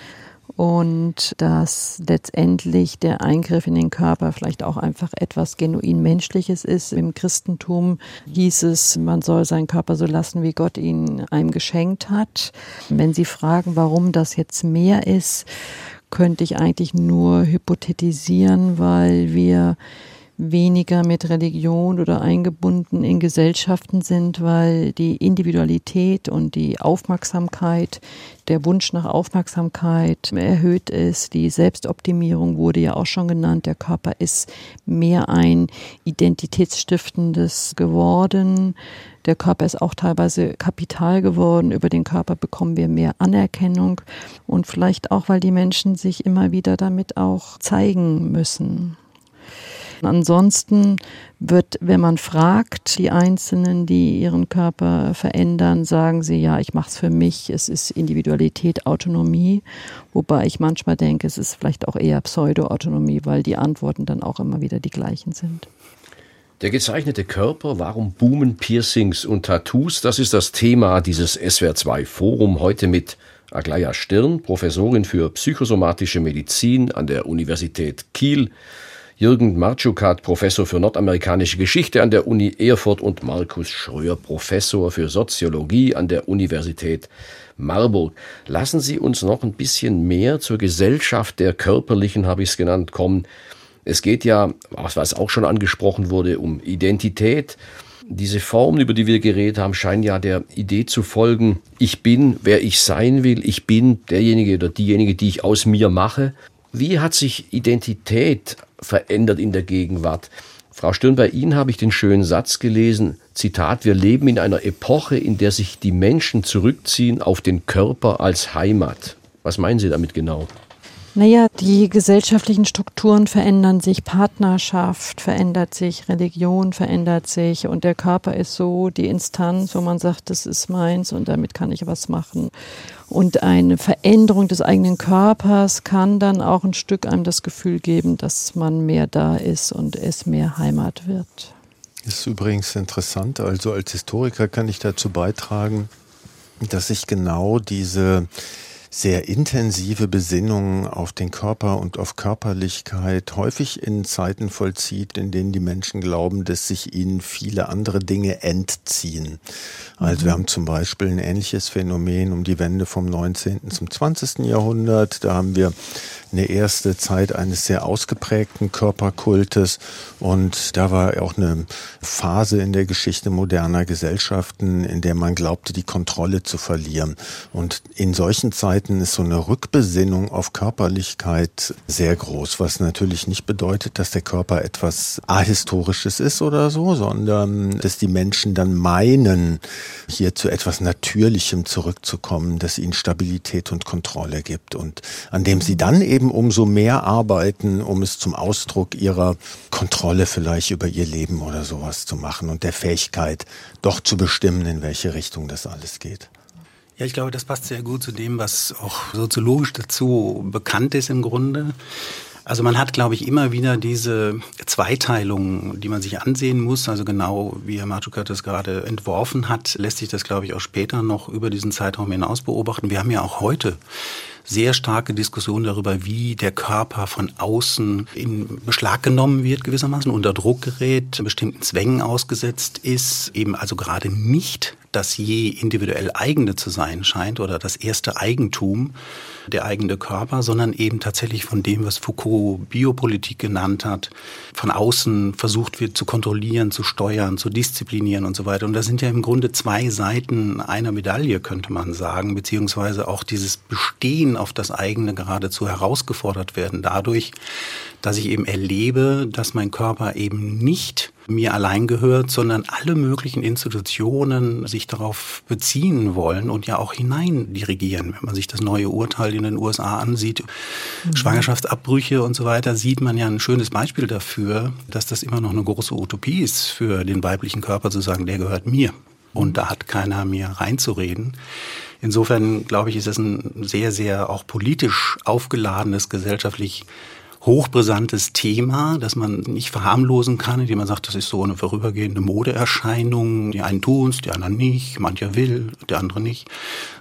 und dass letztendlich der Eingriff in den Körper vielleicht auch einfach etwas genuin Menschliches ist. Im Christentum hieß es, man soll seinen Körper so lassen, wie Gott ihn einem geschenkt hat. Wenn Sie fragen, warum das jetzt mehr ist, könnte ich eigentlich nur hypothetisieren, weil wir weniger mit Religion oder eingebunden in Gesellschaften sind, weil die Individualität und die Aufmerksamkeit, der Wunsch nach Aufmerksamkeit erhöht ist. Die Selbstoptimierung wurde ja auch schon genannt. Der Körper ist mehr ein identitätsstiftendes geworden. Der Körper ist auch teilweise Kapital geworden. Über den Körper bekommen wir mehr Anerkennung und vielleicht auch, weil die Menschen sich immer wieder damit auch zeigen müssen. Ansonsten wird, wenn man fragt, die Einzelnen, die ihren Körper verändern, sagen sie, ja, ich mache es für mich, es ist Individualität, Autonomie, wobei ich manchmal denke, es ist vielleicht auch eher Pseudo-Autonomie, weil die Antworten dann auch immer wieder die gleichen sind. Der gezeichnete Körper, warum boomen Piercings und Tattoos? Das ist das Thema dieses SWR2 Forum heute mit Aglaya Stirn, Professorin für psychosomatische Medizin an der Universität Kiel, Jürgen Martschukat, Professor für nordamerikanische Geschichte an der Uni Erfurt und Markus Schröer, Professor für Soziologie an der Universität Marburg. Lassen Sie uns noch ein bisschen mehr zur Gesellschaft der Körperlichen, habe ich es genannt, kommen. Es geht ja, was auch schon angesprochen wurde, um Identität. Diese Formen, über die wir geredet haben, scheinen ja der Idee zu folgen, ich bin, wer ich sein will, ich bin derjenige oder diejenige, die ich aus mir mache. Wie hat sich Identität verändert in der Gegenwart? Frau Stirn, bei Ihnen habe ich den schönen Satz gelesen, Zitat, wir leben in einer Epoche, in der sich die Menschen zurückziehen auf den Körper als Heimat. Was meinen Sie damit genau? Naja, die gesellschaftlichen Strukturen verändern sich, Partnerschaft verändert sich, Religion verändert sich und der Körper ist so die Instanz, wo man sagt, das ist meins und damit kann ich was machen. Und eine Veränderung des eigenen Körpers kann dann auch ein Stück einem das Gefühl geben, dass man mehr da ist und es mehr Heimat wird. Ist übrigens interessant. Also als Historiker kann ich dazu beitragen, dass ich genau diese sehr intensive Besinnung auf den Körper und auf Körperlichkeit häufig in Zeiten vollzieht, in denen die Menschen glauben, dass sich ihnen viele andere Dinge entziehen. Also wir haben zum Beispiel ein ähnliches Phänomen um die Wende vom 19. zum 20. Jahrhundert. Da haben wir eine erste Zeit eines sehr ausgeprägten Körperkultes und da war auch eine Phase in der Geschichte moderner Gesellschaften, in der man glaubte, die Kontrolle zu verlieren. Und in solchen Zeiten ist so eine Rückbesinnung auf Körperlichkeit sehr groß, was natürlich nicht bedeutet, dass der Körper etwas ahistorisches ist oder so, sondern dass die Menschen dann meinen, hier zu etwas Natürlichem zurückzukommen, das ihnen Stabilität und Kontrolle gibt und an dem sie dann eben umso mehr arbeiten, um es zum Ausdruck ihrer Kontrolle vielleicht über ihr Leben oder sowas zu machen und der Fähigkeit, doch zu bestimmen, in welche Richtung das alles geht. Ja, ich glaube, das passt sehr gut zu dem, was auch soziologisch dazu bekannt ist im Grunde. Also man hat, glaube ich, immer wieder diese Zweiteilung, die man sich ansehen muss. Also genau wie Herr Matschukat das gerade entworfen hat, lässt sich das, glaube ich, auch später noch über diesen Zeitraum hinaus beobachten. Wir haben ja auch heute sehr starke Diskussion darüber, wie der Körper von außen in Beschlag genommen wird, gewissermaßen unter Druck gerät, bestimmten Zwängen ausgesetzt ist, eben also gerade nicht das je individuell eigene zu sein scheint oder das erste Eigentum, der eigene Körper, sondern eben tatsächlich von dem, was Foucault Biopolitik genannt hat, von außen versucht wird zu kontrollieren, zu steuern, zu disziplinieren und so weiter. Und das sind ja im Grunde zwei Seiten einer Medaille, könnte man sagen, beziehungsweise auch dieses Bestehen auf das eigene geradezu herausgefordert werden dadurch, dass ich eben erlebe, dass mein Körper eben nicht mir allein gehört, sondern alle möglichen Institutionen sich darauf beziehen wollen und ja auch hinein dirigieren. Wenn man sich das neue Urteil in den USA ansieht, mhm. Schwangerschaftsabbrüche und so weiter, sieht man ja ein schönes Beispiel dafür, dass das immer noch eine große Utopie ist für den weiblichen Körper zu sagen, der gehört mir. Und da hat keiner mir reinzureden. Insofern glaube ich, ist es ein sehr, sehr auch politisch aufgeladenes, gesellschaftlich hochbrisantes Thema, das man nicht verharmlosen kann, indem man sagt, das ist so eine vorübergehende Modeerscheinung. Die einen tun es, die anderen nicht, mancher will, der andere nicht,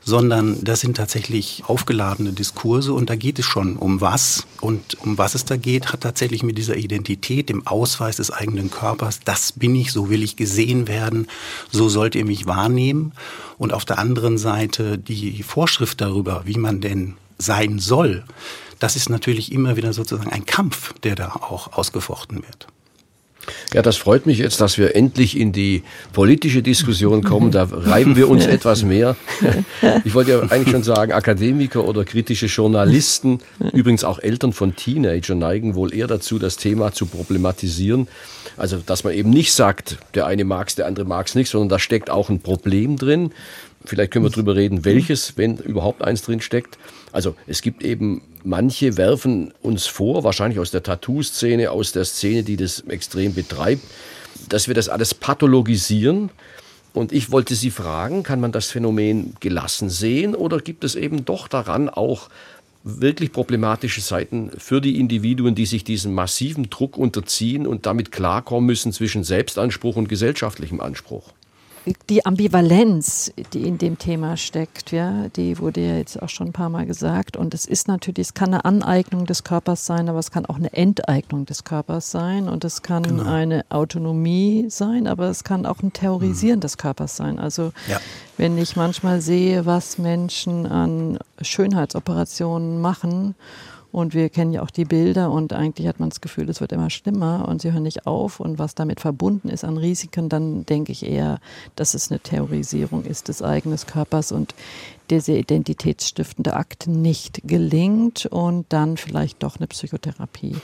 sondern das sind tatsächlich aufgeladene Diskurse und da geht es schon um was. Und um was es da geht, hat tatsächlich mit dieser Identität, dem Ausweis des eigenen Körpers, das bin ich, so will ich gesehen werden, so sollt ihr mich wahrnehmen. Und auf der anderen Seite die Vorschrift darüber, wie man denn sein soll, das ist natürlich immer wieder sozusagen ein Kampf, der da auch ausgefochten wird. Ja, das freut mich jetzt, dass wir endlich in die politische Diskussion kommen. Da reiben wir uns etwas mehr. Ich wollte ja eigentlich schon sagen, Akademiker oder kritische Journalisten, übrigens auch Eltern von Teenager neigen wohl eher dazu, das Thema zu problematisieren. Also, dass man eben nicht sagt, der eine mag es, der andere mag es nicht, sondern da steckt auch ein Problem drin. Vielleicht können wir drüber reden, welches, wenn überhaupt eins drin steckt. Also es gibt eben manche werfen uns vor, wahrscheinlich aus der Tattoo-Szene, aus der Szene, die das extrem betreibt, dass wir das alles pathologisieren. Und ich wollte Sie fragen, kann man das Phänomen gelassen sehen oder gibt es eben doch daran auch wirklich problematische Seiten für die Individuen, die sich diesem massiven Druck unterziehen und damit klarkommen müssen zwischen Selbstanspruch und gesellschaftlichem Anspruch? Die Ambivalenz, die in dem Thema steckt, ja, die wurde ja jetzt auch schon ein paar Mal gesagt. Und es ist natürlich, es kann eine Aneignung des Körpers sein, aber es kann auch eine Enteignung des Körpers sein. Und es kann genau. eine Autonomie sein, aber es kann auch ein Terrorisieren mhm. des Körpers sein. Also ja. wenn ich manchmal sehe, was Menschen an Schönheitsoperationen machen und wir kennen ja auch die Bilder und eigentlich hat man das Gefühl, es wird immer schlimmer und sie hören nicht auf. Und was damit verbunden ist an Risiken, dann denke ich eher, dass es eine Terrorisierung ist des eigenen Körpers und dieser identitätsstiftende Akt nicht gelingt und dann vielleicht doch eine Psychotherapie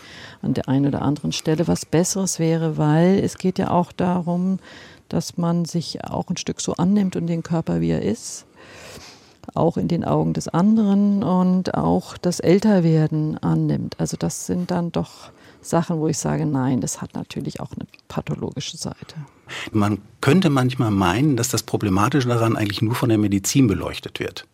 an der einen oder anderen Stelle was Besseres wäre, weil es geht ja auch darum, dass man sich auch ein Stück so annimmt und den Körper, wie er ist auch in den Augen des anderen und auch das Älterwerden annimmt. Also das sind dann doch Sachen, wo ich sage, nein, das hat natürlich auch eine pathologische Seite. Man könnte manchmal meinen, dass das Problematische daran eigentlich nur von der Medizin beleuchtet wird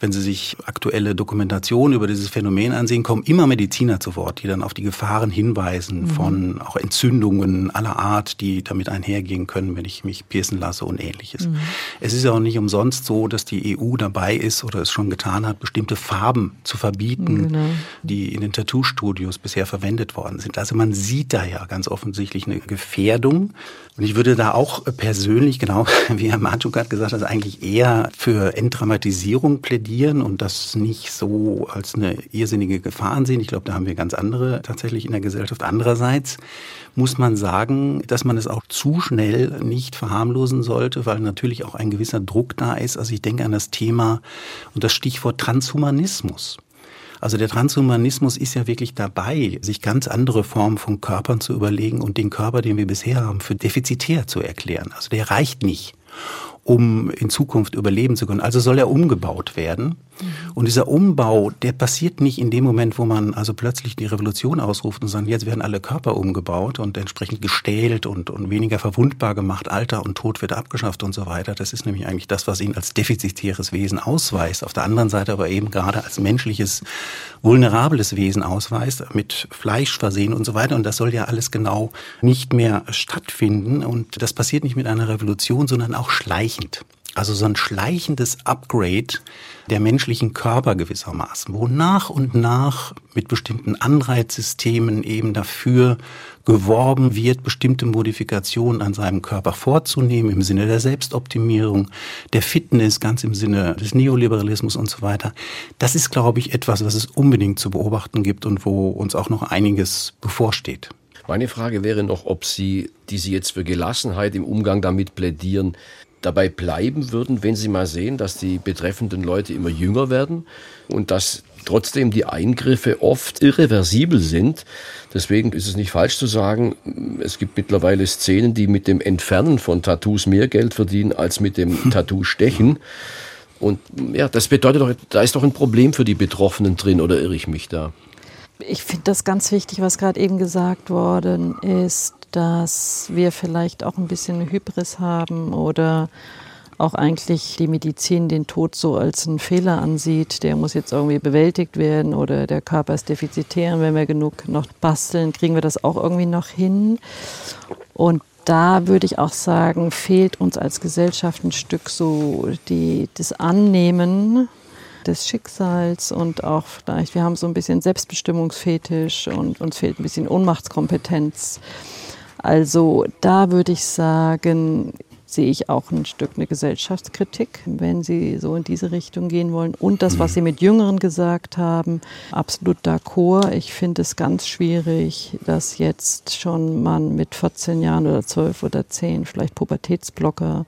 wenn Sie sich aktuelle Dokumentationen über dieses Phänomen ansehen, kommen immer Mediziner zu Wort, die dann auf die Gefahren hinweisen mhm. von auch Entzündungen aller Art, die damit einhergehen können, wenn ich mich piercen lasse und ähnliches. Mhm. Es ist auch nicht umsonst so, dass die EU dabei ist oder es schon getan hat, bestimmte Farben zu verbieten, genau. die in den Tattoo-Studios bisher verwendet worden sind. Also man sieht da ja ganz offensichtlich eine Gefährdung. Und ich würde da auch persönlich, genau wie Herr Marczuk hat gesagt, also eigentlich eher für Entdramatisierung plädieren plädieren und das nicht so als eine irrsinnige Gefahr ansehen. Ich glaube, da haben wir ganz andere tatsächlich in der Gesellschaft. Andererseits muss man sagen, dass man es auch zu schnell nicht verharmlosen sollte, weil natürlich auch ein gewisser Druck da ist. Also ich denke an das Thema und das Stichwort Transhumanismus. Also der Transhumanismus ist ja wirklich dabei, sich ganz andere Formen von Körpern zu überlegen und den Körper, den wir bisher haben, für defizitär zu erklären. Also der reicht nicht um in Zukunft überleben zu können. Also soll er umgebaut werden. Und dieser Umbau, der passiert nicht in dem Moment, wo man also plötzlich die Revolution ausruft und sagt, jetzt werden alle Körper umgebaut und entsprechend gestählt und, und weniger verwundbar gemacht, Alter und Tod wird abgeschafft und so weiter. Das ist nämlich eigentlich das, was ihn als defizitäres Wesen ausweist. Auf der anderen Seite aber eben gerade als menschliches, vulnerables Wesen ausweist, mit Fleisch versehen und so weiter. Und das soll ja alles genau nicht mehr stattfinden. Und das passiert nicht mit einer Revolution, sondern auch schleichend. Also so ein schleichendes Upgrade der menschlichen Körper gewissermaßen, wo nach und nach mit bestimmten Anreizsystemen eben dafür geworben wird, bestimmte Modifikationen an seinem Körper vorzunehmen im Sinne der Selbstoptimierung, der Fitness, ganz im Sinne des Neoliberalismus und so weiter. Das ist, glaube ich, etwas, was es unbedingt zu beobachten gibt und wo uns auch noch einiges bevorsteht. Meine Frage wäre noch, ob Sie, die Sie jetzt für Gelassenheit im Umgang damit plädieren, dabei bleiben würden, wenn Sie mal sehen, dass die betreffenden Leute immer jünger werden und dass trotzdem die Eingriffe oft irreversibel sind. Deswegen ist es nicht falsch zu sagen, es gibt mittlerweile Szenen, die mit dem Entfernen von Tattoos mehr Geld verdienen als mit dem Tattoo-Stechen. Und ja, das bedeutet doch, da ist doch ein Problem für die Betroffenen drin, oder irre ich mich da? Ich finde das ganz wichtig, was gerade eben gesagt worden ist dass wir vielleicht auch ein bisschen Hybris haben oder auch eigentlich die Medizin den Tod so als einen Fehler ansieht, der muss jetzt irgendwie bewältigt werden oder der Körper ist defizitär und wenn wir genug noch basteln, kriegen wir das auch irgendwie noch hin. Und da würde ich auch sagen, fehlt uns als Gesellschaft ein Stück so die, das Annehmen des Schicksals und auch vielleicht, wir haben so ein bisschen Selbstbestimmungsfetisch und uns fehlt ein bisschen Ohnmachtskompetenz. Also da würde ich sagen, sehe ich auch ein Stück eine Gesellschaftskritik, wenn Sie so in diese Richtung gehen wollen. Und das, was Sie mit Jüngeren gesagt haben, absolut d'accord. Ich finde es ganz schwierig, dass jetzt schon man mit 14 Jahren oder 12 oder 10 vielleicht Pubertätsblocker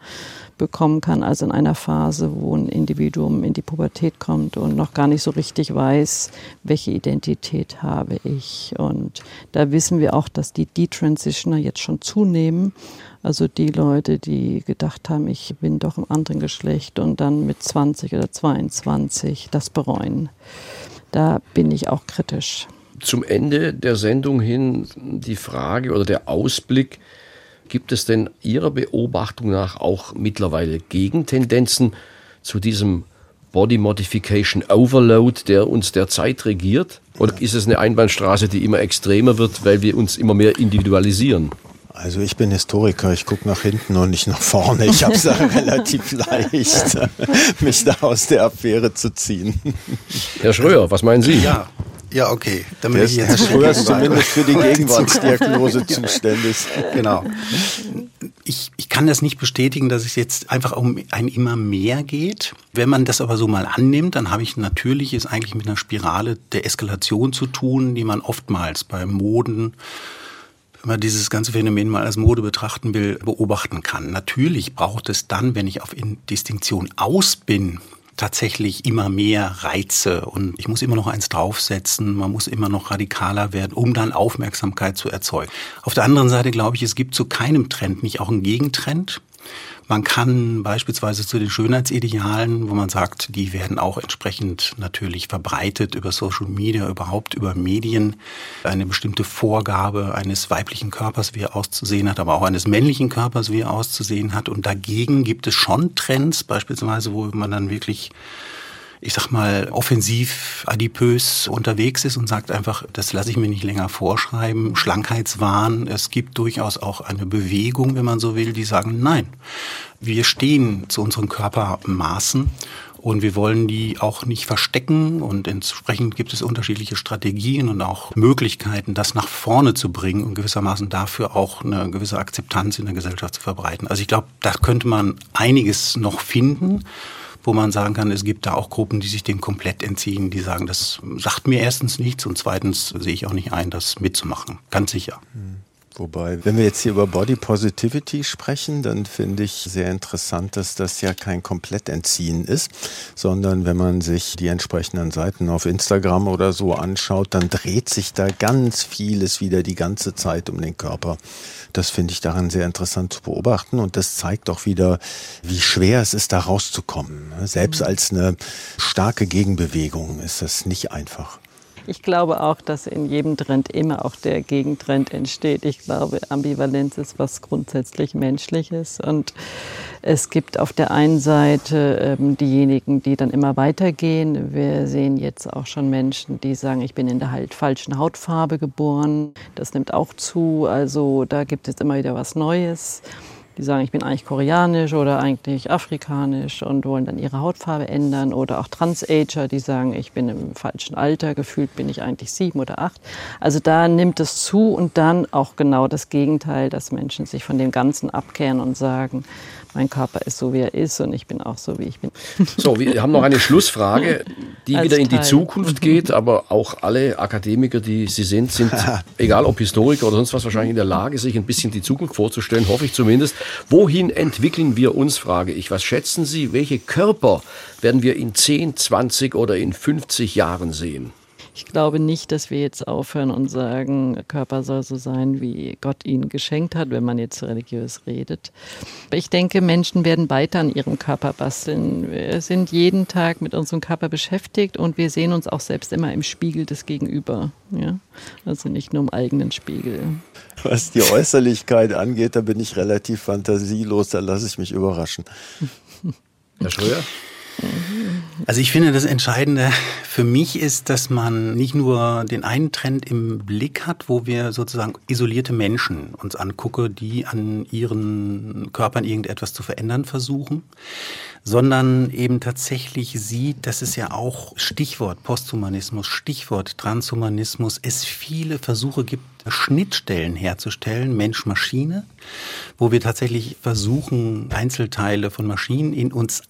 bekommen kann, also in einer Phase, wo ein Individuum in die Pubertät kommt und noch gar nicht so richtig weiß, welche Identität habe ich. Und da wissen wir auch, dass die Detransitioner jetzt schon zunehmen. Also die Leute, die gedacht haben, ich bin doch im anderen Geschlecht und dann mit 20 oder 22 das bereuen. Da bin ich auch kritisch. Zum Ende der Sendung hin die Frage oder der Ausblick, Gibt es denn Ihrer Beobachtung nach auch mittlerweile Gegentendenzen zu diesem Body Modification Overload, der uns derzeit regiert? Oder ist es eine Einbahnstraße, die immer extremer wird, weil wir uns immer mehr individualisieren? Also ich bin Historiker, ich gucke nach hinten und nicht nach vorne. Ich habe es relativ leicht, mich da aus der Affäre zu ziehen. Herr Schröer, was meinen Sie? Ja, ja, okay. Damit ich jetzt Schröer zumindest für die Gegenwartsdiagnose zuständig. Genau. Ich, ich kann das nicht bestätigen, dass es jetzt einfach um ein immer mehr geht. Wenn man das aber so mal annimmt, dann habe ich natürlich es eigentlich mit einer Spirale der Eskalation zu tun, die man oftmals bei Moden wenn man dieses ganze Phänomen mal als Mode betrachten will, beobachten kann. Natürlich braucht es dann, wenn ich auf Distinktion aus bin, tatsächlich immer mehr Reize und ich muss immer noch eins draufsetzen, man muss immer noch radikaler werden, um dann Aufmerksamkeit zu erzeugen. Auf der anderen Seite glaube ich, es gibt zu keinem Trend nicht auch einen Gegentrend. Man kann beispielsweise zu den Schönheitsidealen, wo man sagt, die werden auch entsprechend natürlich verbreitet über Social Media, überhaupt über Medien, eine bestimmte Vorgabe eines weiblichen Körpers, wie er auszusehen hat, aber auch eines männlichen Körpers, wie er auszusehen hat. Und dagegen gibt es schon Trends, beispielsweise, wo man dann wirklich ich sag mal, offensiv adipös unterwegs ist und sagt einfach, das lasse ich mir nicht länger vorschreiben. Schlankheitswahn. Es gibt durchaus auch eine Bewegung, wenn man so will, die sagen, nein, wir stehen zu unseren Körpermaßen und wir wollen die auch nicht verstecken und entsprechend gibt es unterschiedliche Strategien und auch Möglichkeiten, das nach vorne zu bringen und gewissermaßen dafür auch eine gewisse Akzeptanz in der Gesellschaft zu verbreiten. Also ich glaube, da könnte man einiges noch finden wo man sagen kann, es gibt da auch Gruppen, die sich dem komplett entziehen, die sagen, das sagt mir erstens nichts und zweitens sehe ich auch nicht ein, das mitzumachen. Ganz sicher. Hm. Wobei, wenn wir jetzt hier über Body Positivity sprechen, dann finde ich sehr interessant, dass das ja kein Komplettentziehen ist, sondern wenn man sich die entsprechenden Seiten auf Instagram oder so anschaut, dann dreht sich da ganz vieles wieder die ganze Zeit um den Körper. Das finde ich daran sehr interessant zu beobachten und das zeigt auch wieder, wie schwer es ist, da rauszukommen. Selbst mhm. als eine starke Gegenbewegung ist das nicht einfach. Ich glaube auch, dass in jedem Trend immer auch der Gegentrend entsteht. Ich glaube, Ambivalenz ist was grundsätzlich Menschliches und es gibt auf der einen Seite ähm, diejenigen, die dann immer weitergehen. Wir sehen jetzt auch schon Menschen, die sagen, ich bin in der halt falschen Hautfarbe geboren. Das nimmt auch zu. Also da gibt es immer wieder was Neues die sagen, ich bin eigentlich koreanisch oder eigentlich afrikanisch und wollen dann ihre Hautfarbe ändern. Oder auch Transager, die sagen, ich bin im falschen Alter, gefühlt bin ich eigentlich sieben oder acht. Also da nimmt es zu und dann auch genau das Gegenteil, dass Menschen sich von dem Ganzen abkehren und sagen, mein Körper ist so, wie er ist und ich bin auch so, wie ich bin. So, wir haben noch eine Schlussfrage, die Als wieder in die Zukunft geht, aber auch alle Akademiker, die Sie sind, sind, egal ob Historiker oder sonst was, wahrscheinlich in der Lage, sich ein bisschen die Zukunft vorzustellen, hoffe ich zumindest. Wohin entwickeln wir uns, frage ich. Was schätzen Sie, welche Körper werden wir in 10, 20 oder in 50 Jahren sehen? Ich glaube nicht, dass wir jetzt aufhören und sagen, Körper soll so sein, wie Gott ihn geschenkt hat, wenn man jetzt religiös redet. Ich denke, Menschen werden weiter an ihrem Körper basteln. Wir sind jeden Tag mit unserem Körper beschäftigt und wir sehen uns auch selbst immer im Spiegel des Gegenüber. Ja? Also nicht nur im eigenen Spiegel. Was die Äußerlichkeit angeht, da bin ich relativ fantasielos, da lasse ich mich überraschen. Herr Schröer? Also ich finde, das Entscheidende für mich ist, dass man nicht nur den einen Trend im Blick hat, wo wir sozusagen isolierte Menschen uns angucke, die an ihren Körpern irgendetwas zu verändern versuchen, sondern eben tatsächlich sieht, dass es ja auch Stichwort Posthumanismus, Stichwort Transhumanismus, es viele Versuche gibt, Schnittstellen herzustellen, Mensch-Maschine, wo wir tatsächlich versuchen, Einzelteile von Maschinen in uns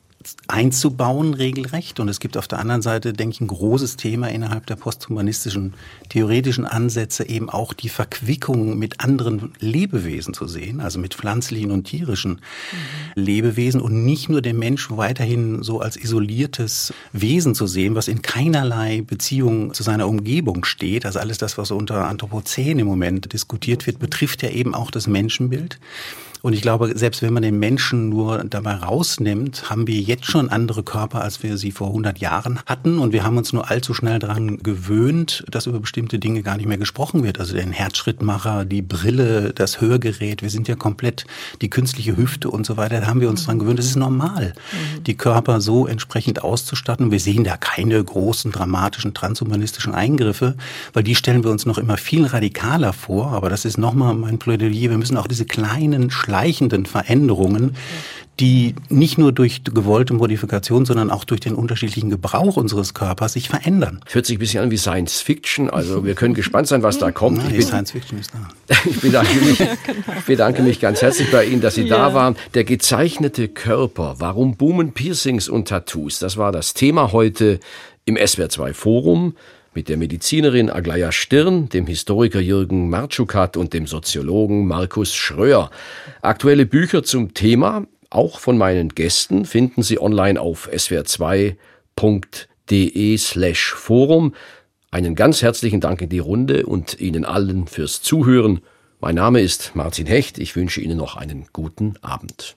einzubauen, regelrecht. Und es gibt auf der anderen Seite, denke ich, ein großes Thema innerhalb der posthumanistischen theoretischen Ansätze, eben auch die Verquickung mit anderen Lebewesen zu sehen, also mit pflanzlichen und tierischen mhm. Lebewesen und nicht nur den Mensch weiterhin so als isoliertes Wesen zu sehen, was in keinerlei Beziehung zu seiner Umgebung steht. Also alles das, was unter Anthropozän im Moment diskutiert wird, betrifft ja eben auch das Menschenbild. Und ich glaube, selbst wenn man den Menschen nur dabei rausnimmt, haben wir jetzt schon andere Körper, als wir sie vor 100 Jahren hatten. Und wir haben uns nur allzu schnell daran gewöhnt, dass über bestimmte Dinge gar nicht mehr gesprochen wird. Also den Herzschrittmacher, die Brille, das Hörgerät. Wir sind ja komplett die künstliche Hüfte und so weiter. Da haben wir uns daran gewöhnt. Das ist normal, mhm. die Körper so entsprechend auszustatten. Wir sehen da keine großen, dramatischen, transhumanistischen Eingriffe, weil die stellen wir uns noch immer viel radikaler vor. Aber das ist nochmal mein Plädoyer. Wir müssen auch diese kleinen, schleichenden Veränderungen, die nicht nur durch gewollte Modifikation, sondern auch durch den unterschiedlichen Gebrauch unseres Körpers sich verändern. Hört sich ein bisschen an wie Science Fiction. Also wir können gespannt sein, was da kommt. Nein, ich bin, Science Fiction ist da. ich bedanke mich, genau. bedanke mich ganz herzlich bei Ihnen, dass Sie ja. da waren. Der gezeichnete Körper. Warum boomen Piercings und Tattoos? Das war das Thema heute im SWR2 Forum mit der Medizinerin Aglaya Stirn, dem Historiker Jürgen Martschukat und dem Soziologen Markus Schröer. Aktuelle Bücher zum Thema, auch von meinen Gästen, finden Sie online auf swr2.de slash Forum. Einen ganz herzlichen Dank in die Runde und Ihnen allen fürs Zuhören. Mein Name ist Martin Hecht. Ich wünsche Ihnen noch einen guten Abend.